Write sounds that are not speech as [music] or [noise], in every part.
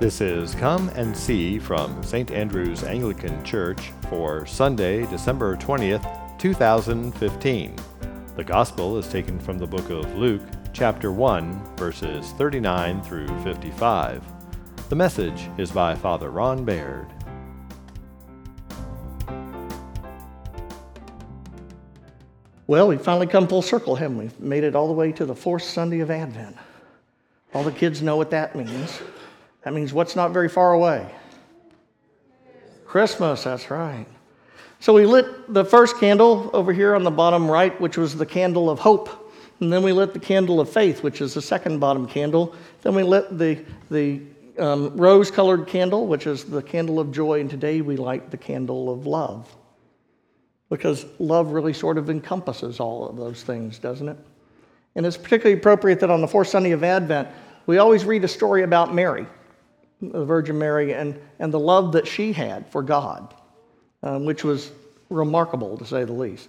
This is Come and See from St. Andrew's Anglican Church for Sunday, December 20th, 2015. The Gospel is taken from the book of Luke, chapter 1, verses 39 through 55. The message is by Father Ron Baird. Well, we've finally come full circle, haven't we? Made it all the way to the fourth Sunday of Advent. All the kids know what that means. That means what's not very far away? Christmas, that's right. So we lit the first candle over here on the bottom right, which was the candle of hope. And then we lit the candle of faith, which is the second bottom candle. Then we lit the, the um, rose colored candle, which is the candle of joy. And today we light the candle of love. Because love really sort of encompasses all of those things, doesn't it? And it's particularly appropriate that on the fourth Sunday of Advent, we always read a story about Mary, the Virgin Mary, and, and the love that she had for God, um, which was remarkable to say the least.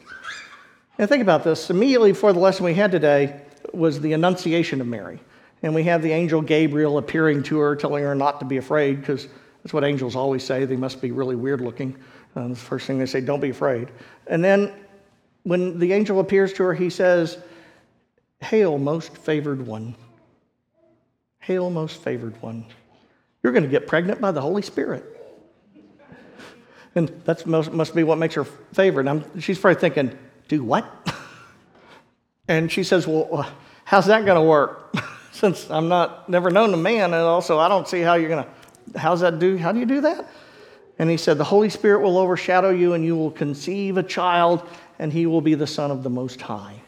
And think about this immediately before the lesson we had today was the Annunciation of Mary. And we have the angel Gabriel appearing to her, telling her not to be afraid, because that's what angels always say. They must be really weird looking. Um, the first thing they say, don't be afraid. And then when the angel appears to her, he says, Hail, most favored one. Hail, most favored one. You're going to get pregnant by the Holy Spirit. And that must be what makes her favorite. I'm, she's probably thinking, do what? [laughs] and she says, well, uh, how's that going to work? [laughs] Since I'm not, never known a man, and also I don't see how you're going to, how's that do, how do you do that? And he said, the Holy Spirit will overshadow you, and you will conceive a child, and he will be the Son of the Most High.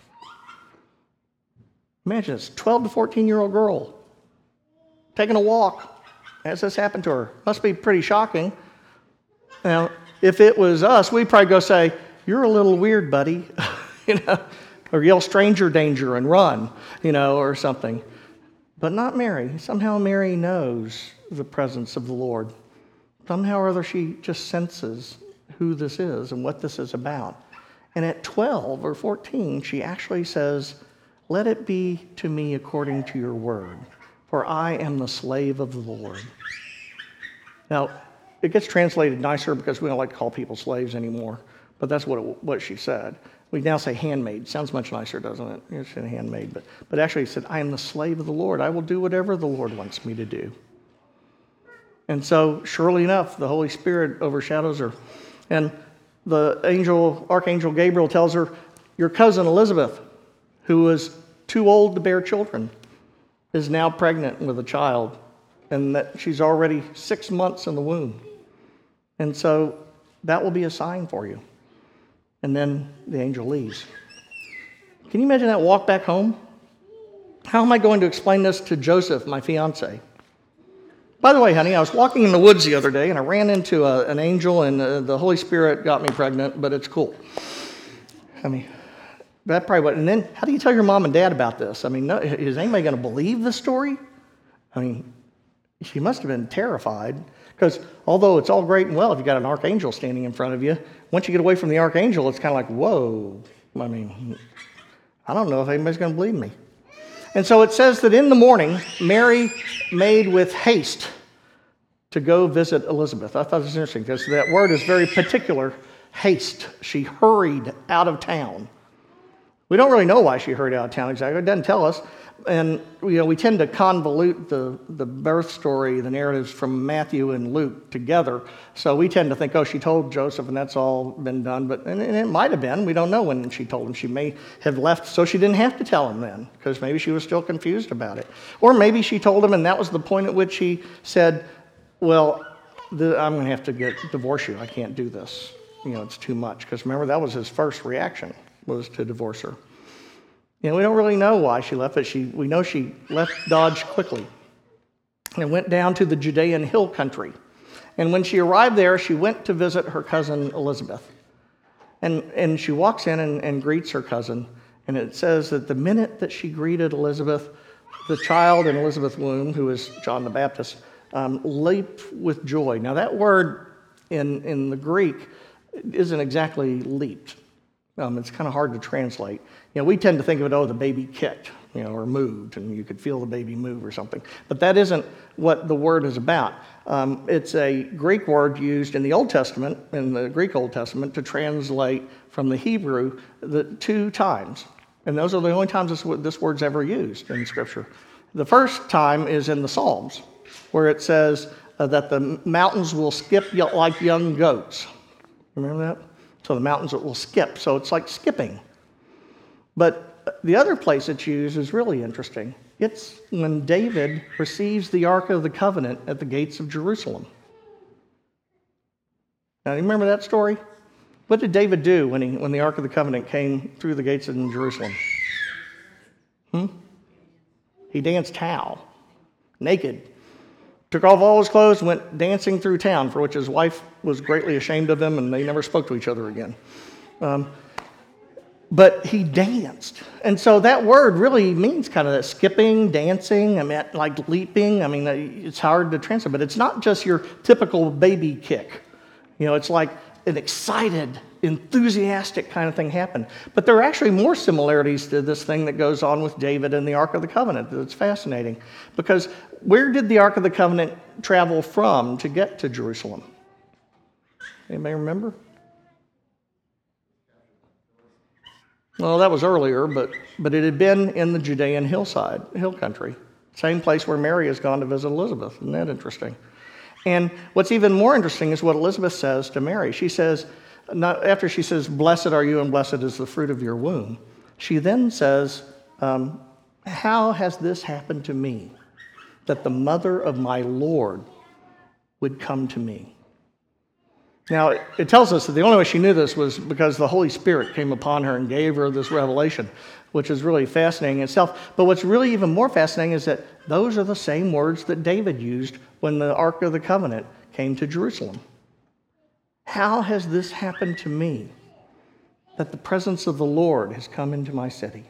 Imagine this 12 to 14 year old girl taking a walk as this happened to her. Must be pretty shocking. Now, if it was us, we'd probably go say, You're a little weird, buddy, [laughs] you know, or yell stranger danger and run, you know, or something. But not Mary. Somehow Mary knows the presence of the Lord. Somehow or other, she just senses who this is and what this is about. And at 12 or 14, she actually says, Let it be to me according to your word for I am the slave of the Lord. Now, it gets translated nicer because we don't like to call people slaves anymore, but that's what, it, what she said. We now say handmaid. Sounds much nicer, doesn't it? It's a handmaid. But, but actually, he said, I am the slave of the Lord. I will do whatever the Lord wants me to do. And so, surely enough, the Holy Spirit overshadows her. And the angel, Archangel Gabriel tells her, Your cousin Elizabeth, who was too old to bear children, is now pregnant with a child and that she's already six months in the womb. And so that will be a sign for you. And then the angel leaves. Can you imagine that walk back home? How am I going to explain this to Joseph, my fiance? By the way, honey, I was walking in the woods the other day and I ran into a, an angel, and uh, the Holy Spirit got me pregnant, but it's cool. I mean, that probably what. And then, how do you tell your mom and dad about this? I mean, no, is anybody going to believe the story? I mean, she must have been terrified because although it's all great and well if you got an archangel standing in front of you, once you get away from the archangel, it's kind of like, whoa. I mean, I don't know if anybody's going to believe me. And so it says that in the morning, Mary made with haste to go visit Elizabeth. I thought it was interesting because that word is very particular haste. She hurried out of town. We don't really know why she hurried out of town exactly. It doesn't tell us. And you know, we tend to convolute the, the birth story, the narratives from Matthew and Luke together. So we tend to think, oh, she told Joseph and that's all been done. But and, and it might have been. We don't know when she told him. She may have left so she didn't have to tell him then because maybe she was still confused about it. Or maybe she told him and that was the point at which he said, well, the, I'm going to have to get divorce you. I can't do this. You know, it's too much. Because remember, that was his first reaction was to divorce her. Know, we don't really know why she left, but she, we know she left Dodge quickly and went down to the Judean hill country. And when she arrived there, she went to visit her cousin Elizabeth. And, and she walks in and, and greets her cousin. And it says that the minute that she greeted Elizabeth, the child in Elizabeth's womb, who is John the Baptist, um, leaped with joy. Now, that word in, in the Greek isn't exactly leaped. Um, it's kind of hard to translate. You know, we tend to think of it, oh, the baby kicked, you know, or moved, and you could feel the baby move or something. But that isn't what the word is about. Um, it's a Greek word used in the Old Testament, in the Greek Old Testament, to translate from the Hebrew the two times. And those are the only times this, this word's ever used in Scripture. The first time is in the Psalms, where it says uh, that the mountains will skip like young goats. Remember that? So the mountains will skip. So it's like skipping. But the other place it's used is really interesting. It's when David receives the Ark of the Covenant at the gates of Jerusalem. Now, you remember that story? What did David do when, he, when the Ark of the Covenant came through the gates in Jerusalem? Hmm? He danced how? Naked. Took off all his clothes, went dancing through town, for which his wife was greatly ashamed of him, and they never spoke to each other again. Um, but he danced. And so that word really means kind of that skipping, dancing, I mean, like leaping. I mean, it's hard to translate, but it's not just your typical baby kick. You know, it's like an excited, enthusiastic kind of thing happened. But there are actually more similarities to this thing that goes on with David and the Ark of the Covenant that's fascinating. Because where did the Ark of the Covenant travel from to get to Jerusalem? Anybody remember? Well, that was earlier, but, but it had been in the Judean hillside, hill country. Same place where Mary has gone to visit Elizabeth. Isn't that interesting? And what's even more interesting is what Elizabeth says to Mary. She says, after she says, Blessed are you and blessed is the fruit of your womb, she then says, um, How has this happened to me that the mother of my Lord would come to me? Now, it tells us that the only way she knew this was because the Holy Spirit came upon her and gave her this revelation, which is really fascinating itself. But what's really even more fascinating is that those are the same words that David used when the Ark of the Covenant came to Jerusalem. How has this happened to me that the presence of the Lord has come into my city?